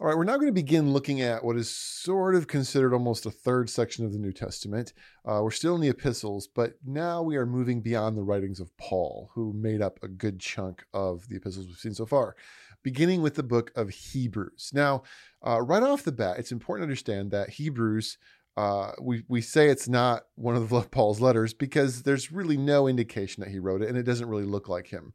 All right, we're now going to begin looking at what is sort of considered almost a third section of the New Testament. Uh, we're still in the epistles, but now we are moving beyond the writings of Paul, who made up a good chunk of the epistles we've seen so far, beginning with the book of Hebrews. Now, uh, right off the bat, it's important to understand that Hebrews. Uh, we we say it's not one of Paul's letters because there's really no indication that he wrote it, and it doesn't really look like him.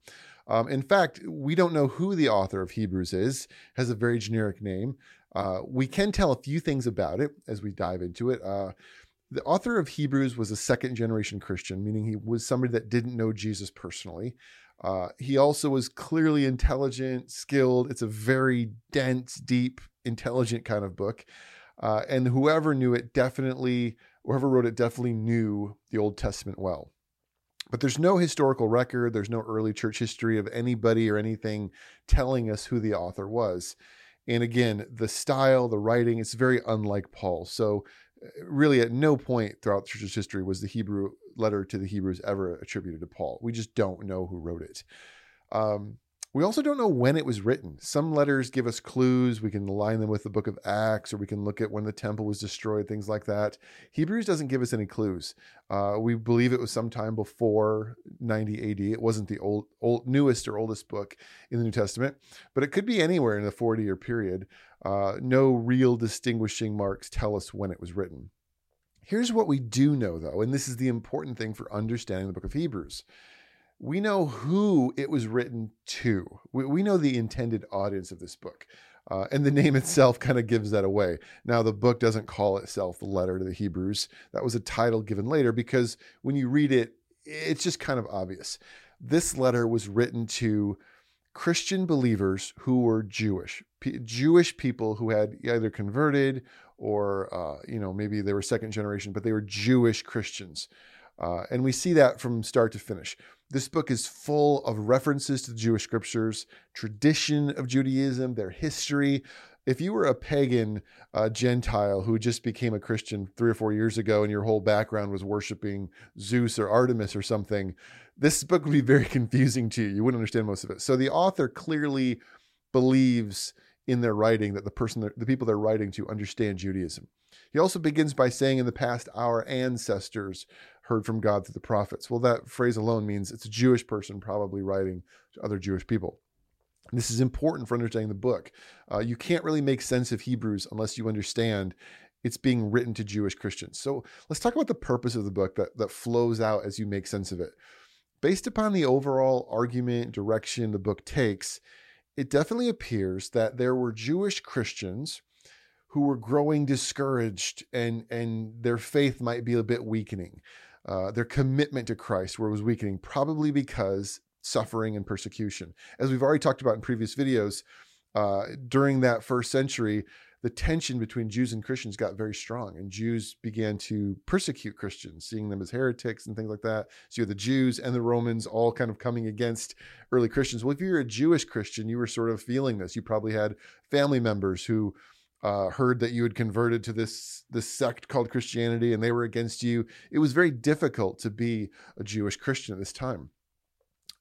Um, in fact, we don't know who the author of Hebrews is, has a very generic name. Uh, we can tell a few things about it as we dive into it. Uh, the author of Hebrews was a second generation Christian, meaning he was somebody that didn't know Jesus personally. Uh, he also was clearly intelligent, skilled. It's a very dense, deep, intelligent kind of book. Uh, and whoever knew it definitely, whoever wrote it definitely knew the Old Testament well. But there's no historical record, there's no early church history of anybody or anything telling us who the author was. And again, the style, the writing, it's very unlike Paul. So, uh, really, at no point throughout the church's history was the Hebrew letter to the Hebrews ever attributed to Paul. We just don't know who wrote it. Um, we also don't know when it was written. Some letters give us clues. We can align them with the book of Acts, or we can look at when the temple was destroyed, things like that. Hebrews doesn't give us any clues. Uh, we believe it was sometime before 90 AD. It wasn't the old, old, newest or oldest book in the New Testament, but it could be anywhere in the 40 year period. Uh, no real distinguishing marks tell us when it was written. Here's what we do know, though, and this is the important thing for understanding the book of Hebrews we know who it was written to. We, we know the intended audience of this book. Uh, and the name itself kind of gives that away. Now, the book doesn't call itself the letter to the Hebrews. That was a title given later because when you read it, it's just kind of obvious. This letter was written to Christian believers who were Jewish, P- Jewish people who had either converted or, uh, you know, maybe they were second generation, but they were Jewish Christians. Uh, and we see that from start to finish. This book is full of references to the Jewish scriptures, tradition of Judaism, their history. If you were a pagan uh, Gentile who just became a Christian three or four years ago and your whole background was worshiping Zeus or Artemis or something, this book would be very confusing to you. You wouldn't understand most of it. So the author clearly believes in their writing that the person, the people they're writing to understand Judaism. He also begins by saying, in the past, our ancestors heard from God through the prophets. Well, that phrase alone means it's a Jewish person probably writing to other Jewish people. this is important for understanding the book. Uh, you can't really make sense of Hebrews unless you understand it's being written to Jewish Christians. So let's talk about the purpose of the book that, that flows out as you make sense of it. Based upon the overall argument, direction the book takes, it definitely appears that there were Jewish Christians who were growing discouraged and, and their faith might be a bit weakening. Uh, their commitment to Christ where it was weakening, probably because suffering and persecution. As we've already talked about in previous videos, uh, during that first century, the tension between Jews and Christians got very strong, and Jews began to persecute Christians, seeing them as heretics and things like that. So you had the Jews and the Romans all kind of coming against early Christians. Well, if you're a Jewish Christian, you were sort of feeling this. You probably had family members who uh, heard that you had converted to this this sect called Christianity and they were against you. It was very difficult to be a Jewish Christian at this time.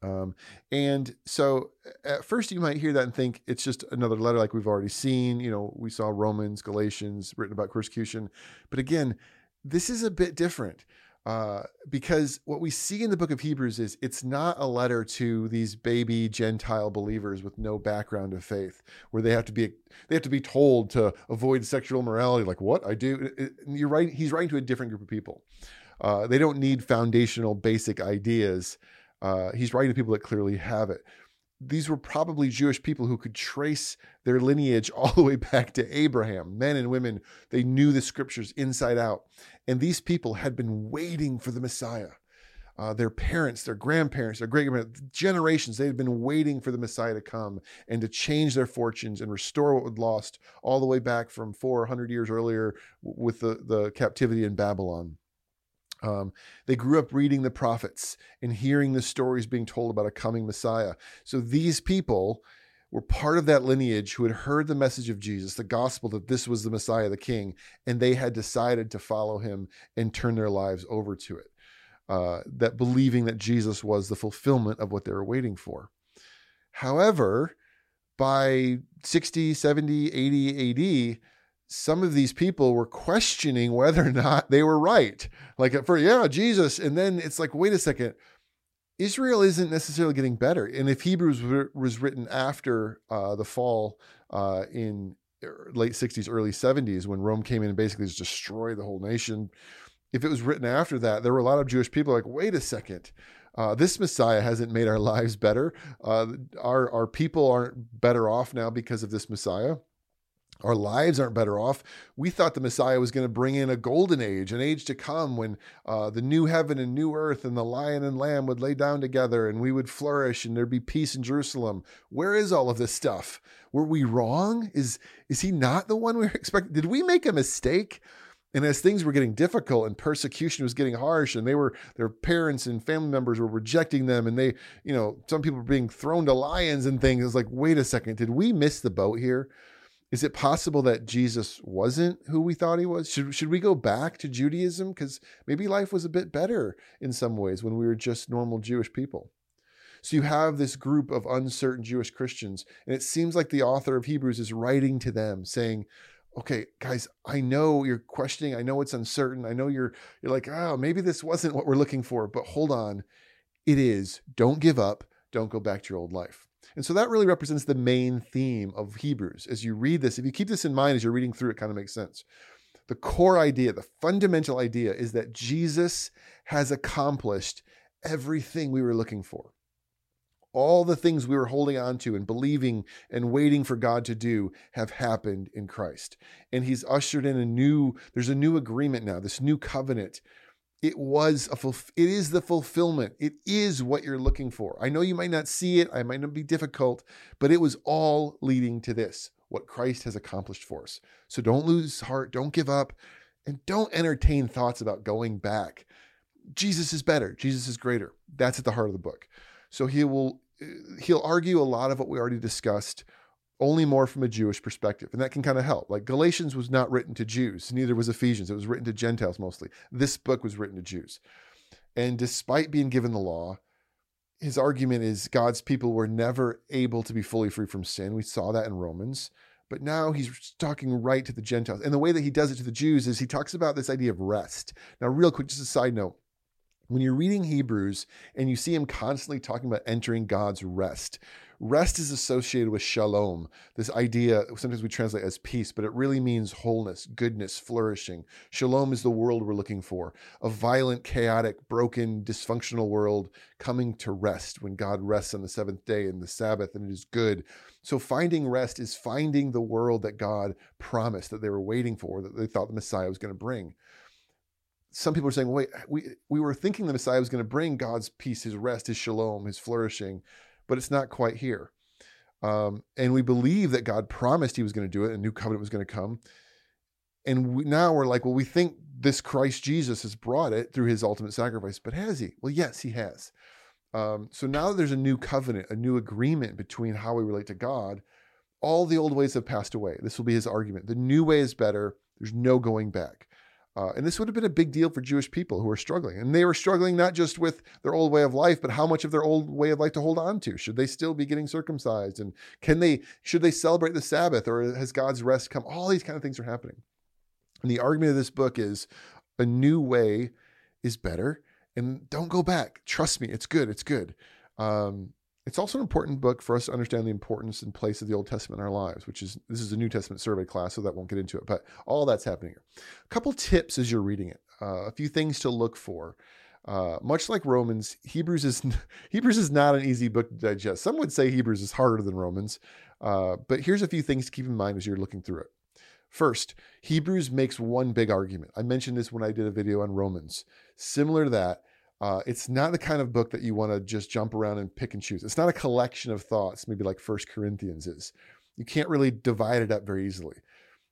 Um, and so at first you might hear that and think it's just another letter like we've already seen. You know, we saw Romans, Galatians written about persecution. But again, this is a bit different uh, because what we see in the book of Hebrews is it's not a letter to these baby Gentile believers with no background of faith, where they have to be they have to be told to avoid sexual morality. Like what I do, you're right. He's writing to a different group of people. Uh, they don't need foundational basic ideas. Uh, he's writing to people that clearly have it these were probably Jewish people who could trace their lineage all the way back to Abraham. Men and women, they knew the scriptures inside out. And these people had been waiting for the Messiah. Uh, their parents, their grandparents, their great grandparents, generations, they had been waiting for the Messiah to come and to change their fortunes and restore what was lost all the way back from 400 years earlier with the, the captivity in Babylon. Um, they grew up reading the prophets and hearing the stories being told about a coming Messiah. So these people were part of that lineage who had heard the message of Jesus, the gospel that this was the Messiah, the King, and they had decided to follow him and turn their lives over to it. Uh, that believing that Jesus was the fulfillment of what they were waiting for. However, by 60, 70, 80 AD, some of these people were questioning whether or not they were right. Like at first, yeah, Jesus. And then it's like, wait a second. Israel isn't necessarily getting better. And if Hebrews was written after uh, the fall uh, in late 60s, early 70s, when Rome came in and basically just destroyed the whole nation, if it was written after that, there were a lot of Jewish people like, wait a second. Uh, this Messiah hasn't made our lives better. Uh, our our people aren't better off now because of this Messiah. Our lives aren't better off. We thought the Messiah was going to bring in a golden age, an age to come when uh, the new heaven and new earth and the lion and lamb would lay down together and we would flourish and there'd be peace in Jerusalem. Where is all of this stuff? Were we wrong? Is is he not the one we were expecting? Did we make a mistake? And as things were getting difficult and persecution was getting harsh, and they were their parents and family members were rejecting them, and they, you know, some people were being thrown to lions and things. It's like, wait a second, did we miss the boat here? Is it possible that Jesus wasn't who we thought he was? Should should we go back to Judaism because maybe life was a bit better in some ways when we were just normal Jewish people? So you have this group of uncertain Jewish Christians, and it seems like the author of Hebrews is writing to them saying, okay, guys, I know you're questioning. I know it's uncertain. I know you're you're like, oh, maybe this wasn't what we're looking for, but hold on. It is. Don't give up. Don't go back to your old life. And so that really represents the main theme of Hebrews. As you read this, if you keep this in mind as you're reading through, it kind of makes sense. The core idea, the fundamental idea is that Jesus has accomplished everything we were looking for all the things we were holding on to and believing and waiting for God to do have happened in Christ. And he's ushered in a new there's a new agreement now, this new covenant. It was a it is the fulfillment. It is what you're looking for. I know you might not see it, I might not be difficult, but it was all leading to this, what Christ has accomplished for us. So don't lose heart, don't give up, and don't entertain thoughts about going back. Jesus is better. Jesus is greater. That's at the heart of the book. So he will uh, he'll argue a lot of what we already discussed only more from a Jewish perspective. And that can kind of help. Like Galatians was not written to Jews, neither was Ephesians. It was written to Gentiles mostly. This book was written to Jews. And despite being given the law, his argument is God's people were never able to be fully free from sin. We saw that in Romans. But now he's talking right to the Gentiles. And the way that he does it to the Jews is he talks about this idea of rest. Now, real quick, just a side note when you're reading Hebrews and you see him constantly talking about entering God's rest, rest is associated with shalom, this idea, sometimes we translate as peace, but it really means wholeness, goodness, flourishing. Shalom is the world we're looking for a violent, chaotic, broken, dysfunctional world coming to rest when God rests on the seventh day and the Sabbath, and it is good. So, finding rest is finding the world that God promised that they were waiting for, that they thought the Messiah was going to bring some people are saying, wait, we, we were thinking the Messiah was going to bring God's peace, his rest, his shalom, his flourishing, but it's not quite here. Um, and we believe that God promised he was going to do it, a new covenant was going to come. And we, now we're like, well, we think this Christ Jesus has brought it through his ultimate sacrifice, but has he? Well, yes, he has. Um, so now that there's a new covenant, a new agreement between how we relate to God, all the old ways have passed away. This will be his argument. The new way is better. There's no going back. Uh, and this would have been a big deal for Jewish people who were struggling. And they were struggling not just with their old way of life, but how much of their old way of life to hold on to. Should they still be getting circumcised? And can they, should they celebrate the Sabbath or has God's rest come? All these kind of things are happening. And the argument of this book is a new way is better. And don't go back. Trust me, it's good. It's good. Um, it's also an important book for us to understand the importance and place of the Old Testament in our lives, which is this is a New Testament survey class, so that won't get into it. But all that's happening here. A couple tips as you're reading it, uh, a few things to look for. Uh, much like Romans, Hebrews is Hebrews is not an easy book to digest. Some would say Hebrews is harder than Romans, uh, but here's a few things to keep in mind as you're looking through it. First, Hebrews makes one big argument. I mentioned this when I did a video on Romans. Similar to that, uh, it's not the kind of book that you want to just jump around and pick and choose. It's not a collection of thoughts, maybe like First Corinthians is. You can't really divide it up very easily.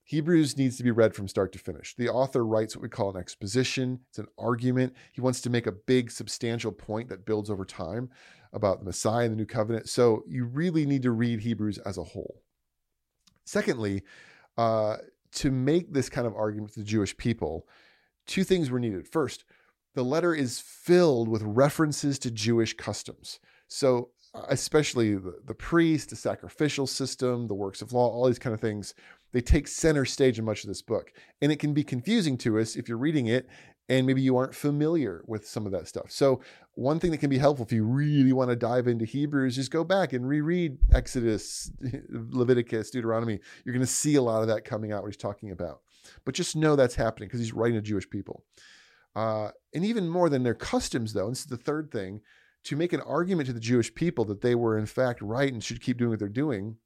Hebrews needs to be read from start to finish. The author writes what we call an exposition, it's an argument. He wants to make a big, substantial point that builds over time about the Messiah and the new covenant. So you really need to read Hebrews as a whole. Secondly, uh, to make this kind of argument to the Jewish people, two things were needed. First, the letter is filled with references to Jewish customs. So uh, especially the, the priest, the sacrificial system, the works of law, all these kind of things, they take center stage in much of this book. And it can be confusing to us if you're reading it and maybe you aren't familiar with some of that stuff. So, one thing that can be helpful if you really want to dive into Hebrews just go back and reread Exodus, Leviticus, Deuteronomy. You're going to see a lot of that coming out what he's talking about. But just know that's happening because he's writing to Jewish people. Uh, and even more than their customs, though, this is the third thing, to make an argument to the Jewish people that they were in fact right and should keep doing what they're doing,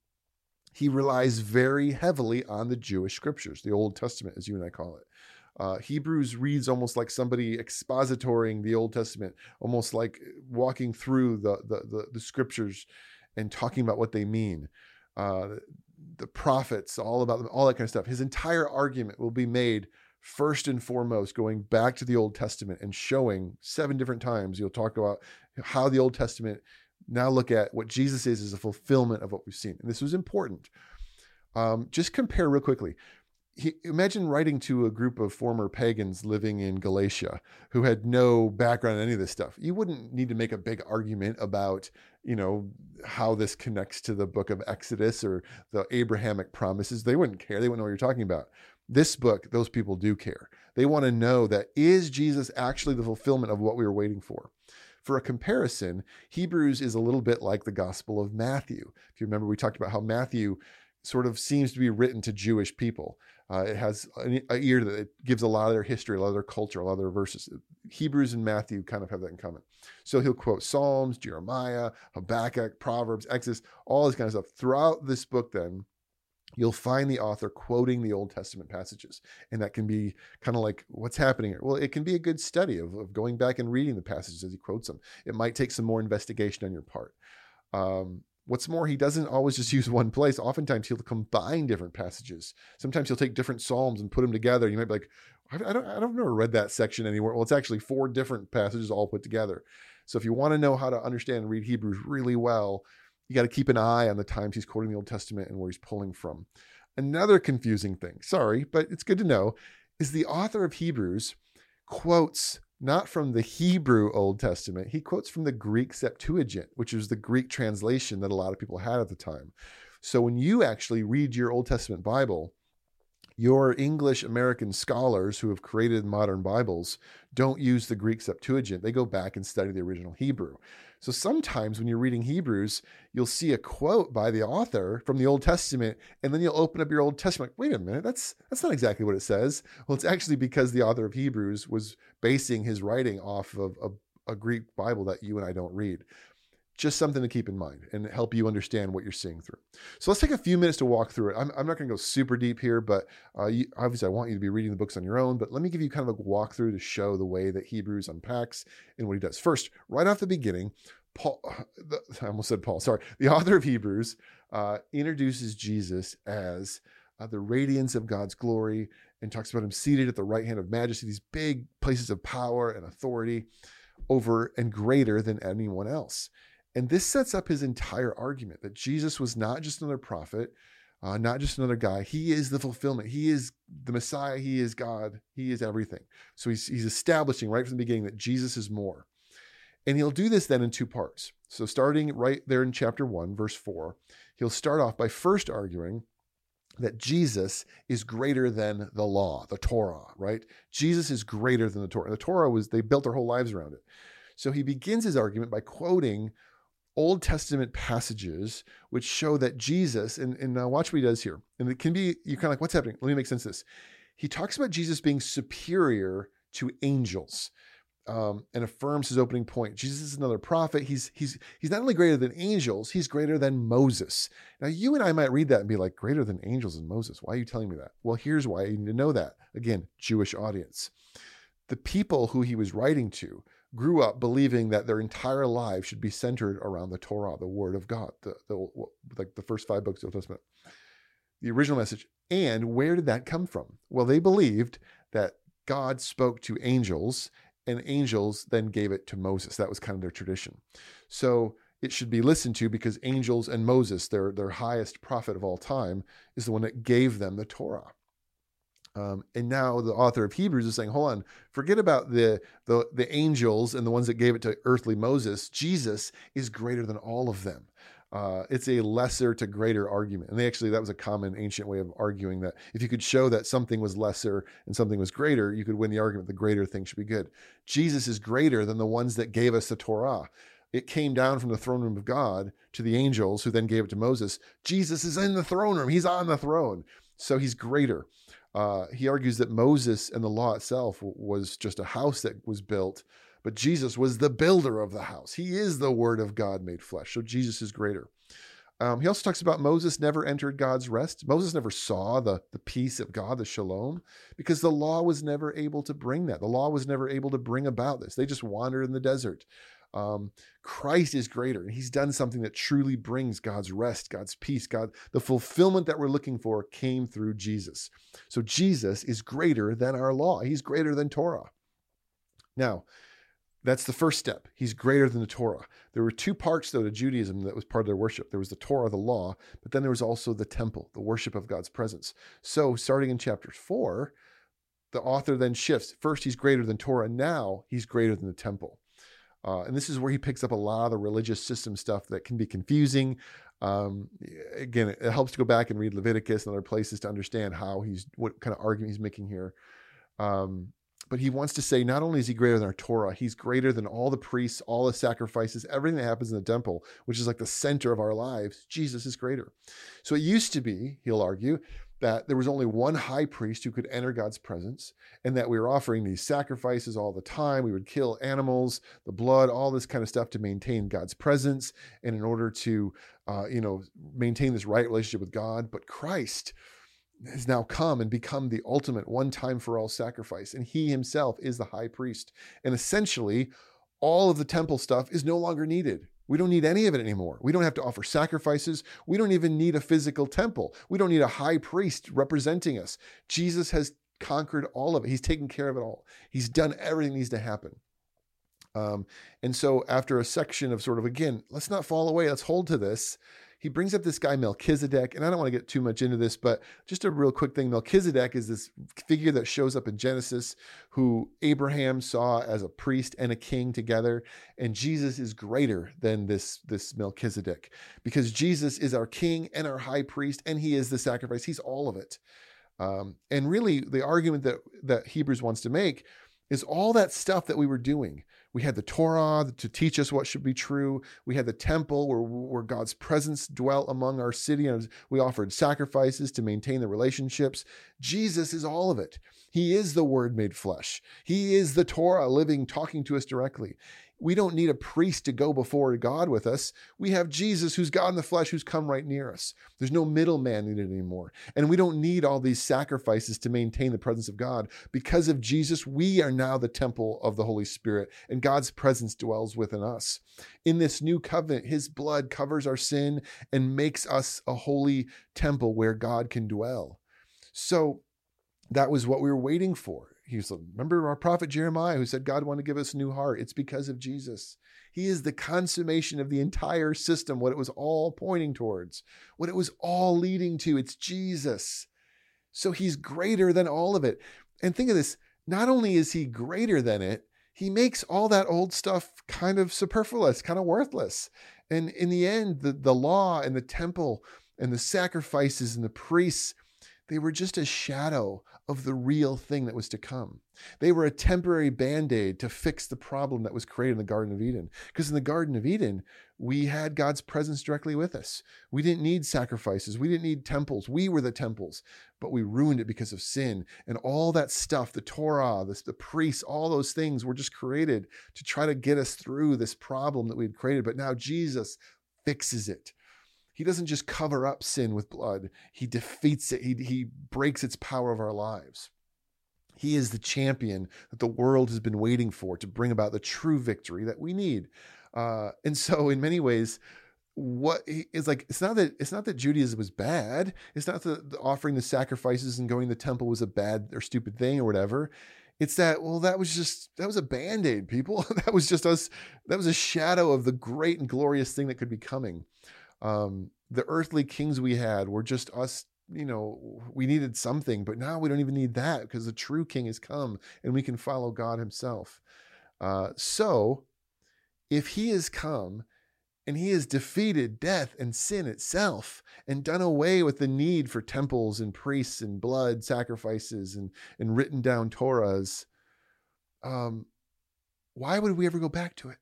he relies very heavily on the Jewish scriptures, the Old Testament, as you and I call it. Uh, Hebrews reads almost like somebody expositoring the Old Testament, almost like walking through the the, the, the scriptures and talking about what they mean. Uh, the prophets, all about them, all that kind of stuff. His entire argument will be made first and foremost going back to the Old Testament and showing seven different times. You'll talk about how the Old Testament now look at what Jesus is as a fulfillment of what we've seen. And this was important. Um, just compare real quickly he, imagine writing to a group of former pagans living in Galatia who had no background in any of this stuff. You wouldn't need to make a big argument about, you know, how this connects to the book of Exodus or the Abrahamic promises. They wouldn't care. They wouldn't know what you're talking about. This book, those people do care. They want to know that is Jesus actually the fulfillment of what we were waiting for? For a comparison, Hebrews is a little bit like the Gospel of Matthew. If you remember, we talked about how Matthew sort of seems to be written to Jewish people. Uh, it has an, a ear that it gives a lot of their history, a lot of their culture, a lot of their verses. Hebrews and Matthew kind of have that in common. So he'll quote Psalms, Jeremiah, Habakkuk, Proverbs, Exodus, all this kind of stuff. Throughout this book, then, you'll find the author quoting the Old Testament passages. And that can be kind of like, what's happening here? Well, it can be a good study of, of going back and reading the passages as he quotes them. It might take some more investigation on your part. Um, What's more, he doesn't always just use one place. Oftentimes, he'll combine different passages. Sometimes he'll take different psalms and put them together. You might be like, I don't, I don't never read that section anywhere. Well, it's actually four different passages all put together. So if you want to know how to understand and read Hebrews really well, you got to keep an eye on the times he's quoting the Old Testament and where he's pulling from. Another confusing thing, sorry, but it's good to know, is the author of Hebrews quotes not from the Hebrew Old Testament. He quotes from the Greek Septuagint, which was the Greek translation that a lot of people had at the time. So when you actually read your Old Testament Bible, your English American scholars who have created modern Bibles don't use the Greek Septuagint. They go back and study the original Hebrew. So sometimes when you're reading Hebrews, you'll see a quote by the author from the Old Testament, and then you'll open up your Old Testament. Like, Wait a minute, that's that's not exactly what it says. Well, it's actually because the author of Hebrews was basing his writing off of a, a Greek Bible that you and I don't read just something to keep in mind and help you understand what you're seeing through. So let's take a few minutes to walk through it. I'm, I'm not going to go super deep here, but uh, you, obviously I want you to be reading the books on your own, but let me give you kind of a walkthrough to show the way that Hebrews unpacks and what he does. First, right off the beginning, Paul, the, I almost said Paul, sorry, the author of Hebrews uh, introduces Jesus as uh, the radiance of God's glory and talks about him seated at the right hand of majesty, these big places of power and authority over and greater than anyone else. And this sets up his entire argument that Jesus was not just another prophet, uh, not just another guy. He is the fulfillment. He is the Messiah. He is God. He is everything. So he's, he's establishing right from the beginning that Jesus is more. And he'll do this then in two parts. So, starting right there in chapter 1, verse 4, he'll start off by first arguing that Jesus is greater than the law, the Torah, right? Jesus is greater than the Torah. And the Torah was, they built their whole lives around it. So he begins his argument by quoting Old Testament passages which show that Jesus, and, and now watch what he does here. And it can be, you're kind of like, what's happening? Let me make sense of this. He talks about Jesus being superior to angels. Um, and affirms his opening point. Jesus is another prophet. He's he's he's not only greater than angels, he's greater than Moses. Now you and I might read that and be like, greater than angels and Moses. Why are you telling me that? Well, here's why you need to know that. Again, Jewish audience. The people who he was writing to grew up believing that their entire lives should be centered around the Torah, the Word of God, the, the like the first five books of the Old Testament, the original message. And where did that come from? Well, they believed that God spoke to angels, and angels then gave it to Moses. That was kind of their tradition. So it should be listened to because angels and Moses, their their highest prophet of all time, is the one that gave them the Torah. Um, and now the author of Hebrews is saying, hold on, forget about the, the the angels and the ones that gave it to earthly Moses. Jesus is greater than all of them. Uh, it's a lesser to greater argument. And they actually, that was a common ancient way of arguing that if you could show that something was lesser and something was greater, you could win the argument the greater thing should be good. Jesus is greater than the ones that gave us the Torah. It came down from the throne room of God to the angels who then gave it to Moses. Jesus is in the throne room, he's on the throne. So he's greater. Uh, he argues that Moses and the law itself was just a house that was built but Jesus was the builder of the house. He is the word of God made flesh. So Jesus is greater. Um, he also talks about Moses never entered God's rest. Moses never saw the, the peace of God, the shalom, because the law was never able to bring that. The law was never able to bring about this. They just wandered in the desert. Um, Christ is greater, and He's done something that truly brings God's rest, God's peace, God, the fulfillment that we're looking for came through Jesus. So Jesus is greater than our law. He's greater than Torah. Now, that's the first step. He's greater than the Torah. There were two parts, though, to Judaism that was part of their worship. There was the Torah, the law, but then there was also the temple, the worship of God's presence. So, starting in chapter four, the author then shifts. First, he's greater than Torah. Now, he's greater than the temple. Uh, and this is where he picks up a lot of the religious system stuff that can be confusing. Um, again, it helps to go back and read Leviticus and other places to understand how he's what kind of argument he's making here. Um, but he wants to say not only is he greater than our Torah, he's greater than all the priests, all the sacrifices, everything that happens in the temple, which is like the center of our lives. Jesus is greater. So it used to be, he'll argue, that there was only one high priest who could enter God's presence, and that we were offering these sacrifices all the time. We would kill animals, the blood, all this kind of stuff to maintain God's presence, and in order to, uh, you know, maintain this right relationship with God. But Christ, has now come and become the ultimate one time for all sacrifice. And he himself is the high priest. And essentially, all of the temple stuff is no longer needed. We don't need any of it anymore. We don't have to offer sacrifices. We don't even need a physical temple. We don't need a high priest representing us. Jesus has conquered all of it. He's taken care of it all. He's done everything that needs to happen. Um, and so, after a section of sort of, again, let's not fall away, let's hold to this he brings up this guy Melchizedek, and I don't want to get too much into this, but just a real quick thing. Melchizedek is this figure that shows up in Genesis who Abraham saw as a priest and a king together, and Jesus is greater than this, this Melchizedek because Jesus is our king and our high priest, and he is the sacrifice. He's all of it. Um, and really, the argument that, that Hebrews wants to make is all that stuff that we were doing we had the Torah to teach us what should be true. We had the temple where, where God's presence dwelt among our city, and we offered sacrifices to maintain the relationships. Jesus is all of it. He is the Word made flesh. He is the Torah living, talking to us directly. We don't need a priest to go before God with us. We have Jesus, who's God in the flesh, who's come right near us. There's no middleman needed anymore. And we don't need all these sacrifices to maintain the presence of God. Because of Jesus, we are now the temple of the Holy Spirit, and God's presence dwells within us. In this new covenant, his blood covers our sin and makes us a holy temple where God can dwell. So that was what we were waiting for he was remember our prophet Jeremiah who said God wanted to give us a new heart. It's because of Jesus. He is the consummation of the entire system, what it was all pointing towards, what it was all leading to. It's Jesus. So he's greater than all of it. And think of this not only is he greater than it, he makes all that old stuff kind of superfluous, kind of worthless. And in the end, the, the law and the temple and the sacrifices and the priests, they were just a shadow of the real thing that was to come. They were a temporary band aid to fix the problem that was created in the Garden of Eden. Because in the Garden of Eden, we had God's presence directly with us. We didn't need sacrifices, we didn't need temples. We were the temples, but we ruined it because of sin. And all that stuff, the Torah, the, the priests, all those things were just created to try to get us through this problem that we had created. But now Jesus fixes it. He doesn't just cover up sin with blood, he defeats it, he, he breaks its power of our lives. He is the champion that the world has been waiting for to bring about the true victory that we need. Uh, and so, in many ways, what is like it's not that it's not that Judaism was bad. It's not that offering the sacrifices and going to the temple was a bad or stupid thing or whatever. It's that well, that was just that was a band aid, people. that was just us. That was a shadow of the great and glorious thing that could be coming. Um, the earthly kings we had were just us you know, we needed something, but now we don't even need that because the true king has come and we can follow God himself. Uh, so if he has come and he has defeated death and sin itself and done away with the need for temples and priests and blood sacrifices and, and written down Torahs, um, why would we ever go back to it?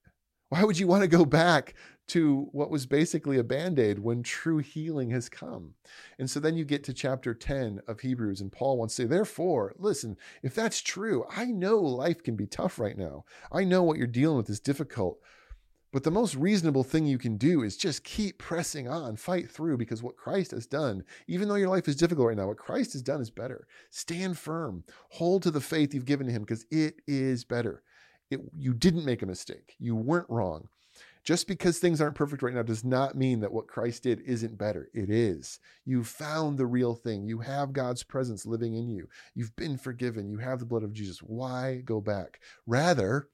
Why would you want to go back to what was basically a band aid when true healing has come? And so then you get to chapter 10 of Hebrews, and Paul wants to say, Therefore, listen, if that's true, I know life can be tough right now. I know what you're dealing with is difficult. But the most reasonable thing you can do is just keep pressing on, fight through, because what Christ has done, even though your life is difficult right now, what Christ has done is better. Stand firm, hold to the faith you've given to Him, because it is better. It, you didn't make a mistake. You weren't wrong. Just because things aren't perfect right now does not mean that what Christ did isn't better. It is. You found the real thing. You have God's presence living in you. You've been forgiven. You have the blood of Jesus. Why go back? Rather,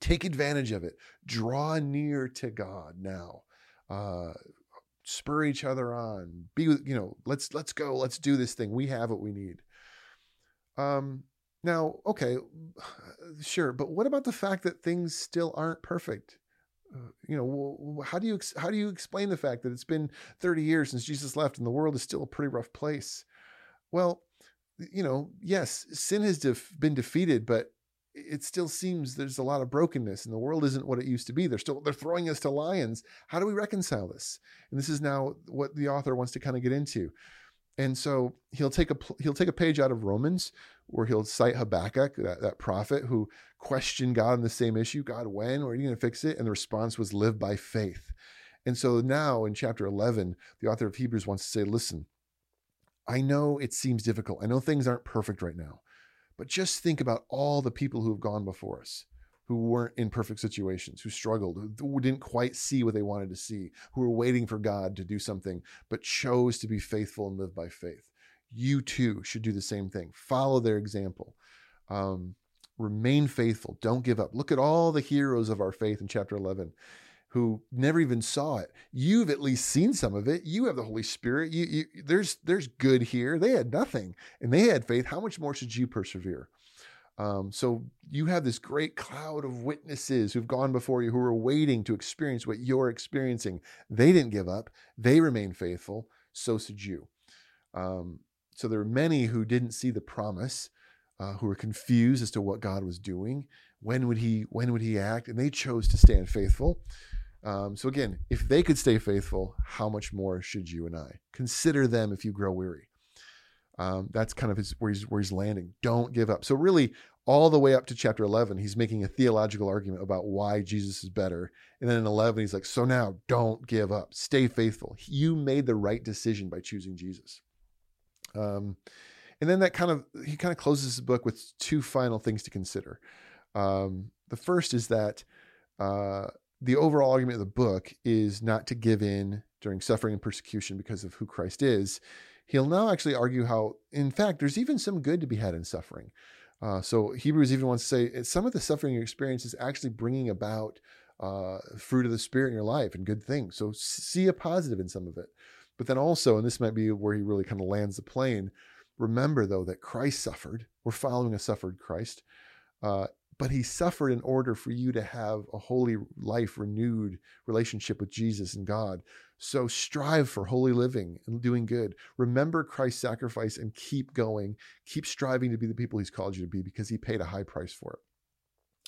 take advantage of it. Draw near to God now. Uh, spur each other on. Be, you know, let's let's go. Let's do this thing. We have what we need. Um, now, okay, sure, but what about the fact that things still aren't perfect? Uh, you know, how do you how do you explain the fact that it's been 30 years since Jesus left and the world is still a pretty rough place? Well, you know, yes, sin has def- been defeated, but it still seems there's a lot of brokenness and the world isn't what it used to be. They're still they're throwing us to lions. How do we reconcile this? And this is now what the author wants to kind of get into. And so he'll take a he'll take a page out of Romans where he'll cite Habakkuk, that, that prophet who questioned God on the same issue. God, when? are you going to fix it? And the response was live by faith. And so now in chapter 11, the author of Hebrews wants to say, listen, I know it seems difficult. I know things aren't perfect right now, but just think about all the people who have gone before us who weren't in perfect situations, who struggled, who didn't quite see what they wanted to see, who were waiting for God to do something, but chose to be faithful and live by faith. You too should do the same thing. Follow their example. Um, remain faithful. Don't give up. Look at all the heroes of our faith in chapter 11 who never even saw it. You've at least seen some of it. You have the Holy Spirit. You, you, there's there's good here. They had nothing, and they had faith. How much more should you persevere? Um, so you have this great cloud of witnesses who've gone before you, who are waiting to experience what you're experiencing. They didn't give up. They remained faithful. So should you. Um, so there are many who didn't see the promise, uh, who were confused as to what God was doing. When would He? When would He act? And they chose to stand faithful. Um, so again, if they could stay faithful, how much more should you and I consider them if you grow weary? Um, that's kind of his, where he's where he's landing. Don't give up. So really, all the way up to chapter 11, he's making a theological argument about why Jesus is better. And then in 11, he's like, so now don't give up. Stay faithful. You made the right decision by choosing Jesus. Um, and then that kind of he kind of closes the book with two final things to consider. Um, the first is that uh, the overall argument of the book is not to give in during suffering and persecution because of who Christ is he'll now actually argue how, in fact, there's even some good to be had in suffering. Uh, so Hebrews even wants to say some of the suffering you experience is actually bringing about uh, fruit of the spirit in your life and good things. So see a positive in some of it. But then also, and this might be where he really kind of lands the plane. Remember though that Christ suffered. We're following a suffered Christ. Uh, but he suffered in order for you to have a holy life, renewed relationship with Jesus and God. So strive for holy living and doing good. Remember Christ's sacrifice and keep going. Keep striving to be the people he's called you to be because he paid a high price for it.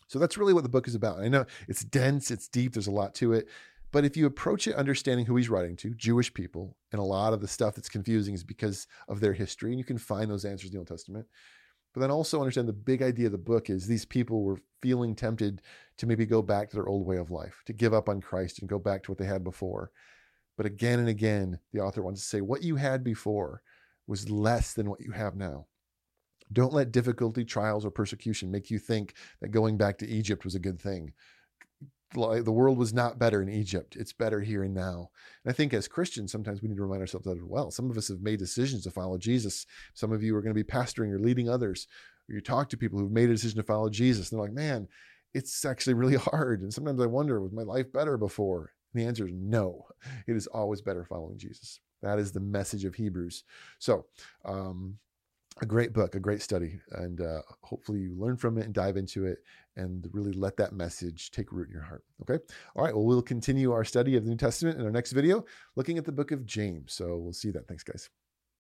So that's really what the book is about. I know it's dense, it's deep, there's a lot to it. But if you approach it understanding who he's writing to, Jewish people, and a lot of the stuff that's confusing is because of their history, and you can find those answers in the Old Testament. But then also understand the big idea of the book is these people were feeling tempted to maybe go back to their old way of life, to give up on Christ and go back to what they had before. But again and again, the author wants to say what you had before was less than what you have now. Don't let difficulty, trials, or persecution make you think that going back to Egypt was a good thing. The world was not better in Egypt. It's better here and now. And I think as Christians, sometimes we need to remind ourselves that as well. Some of us have made decisions to follow Jesus. Some of you are going to be pastoring or leading others. Or you talk to people who've made a decision to follow Jesus. And they're like, man, it's actually really hard. And sometimes I wonder, was my life better before? And the answer is no. It is always better following Jesus. That is the message of Hebrews. So, um, a great book, a great study, and uh, hopefully you learn from it and dive into it and really let that message take root in your heart. Okay. All right. Well, we'll continue our study of the New Testament in our next video, looking at the book of James. So we'll see that. Thanks, guys.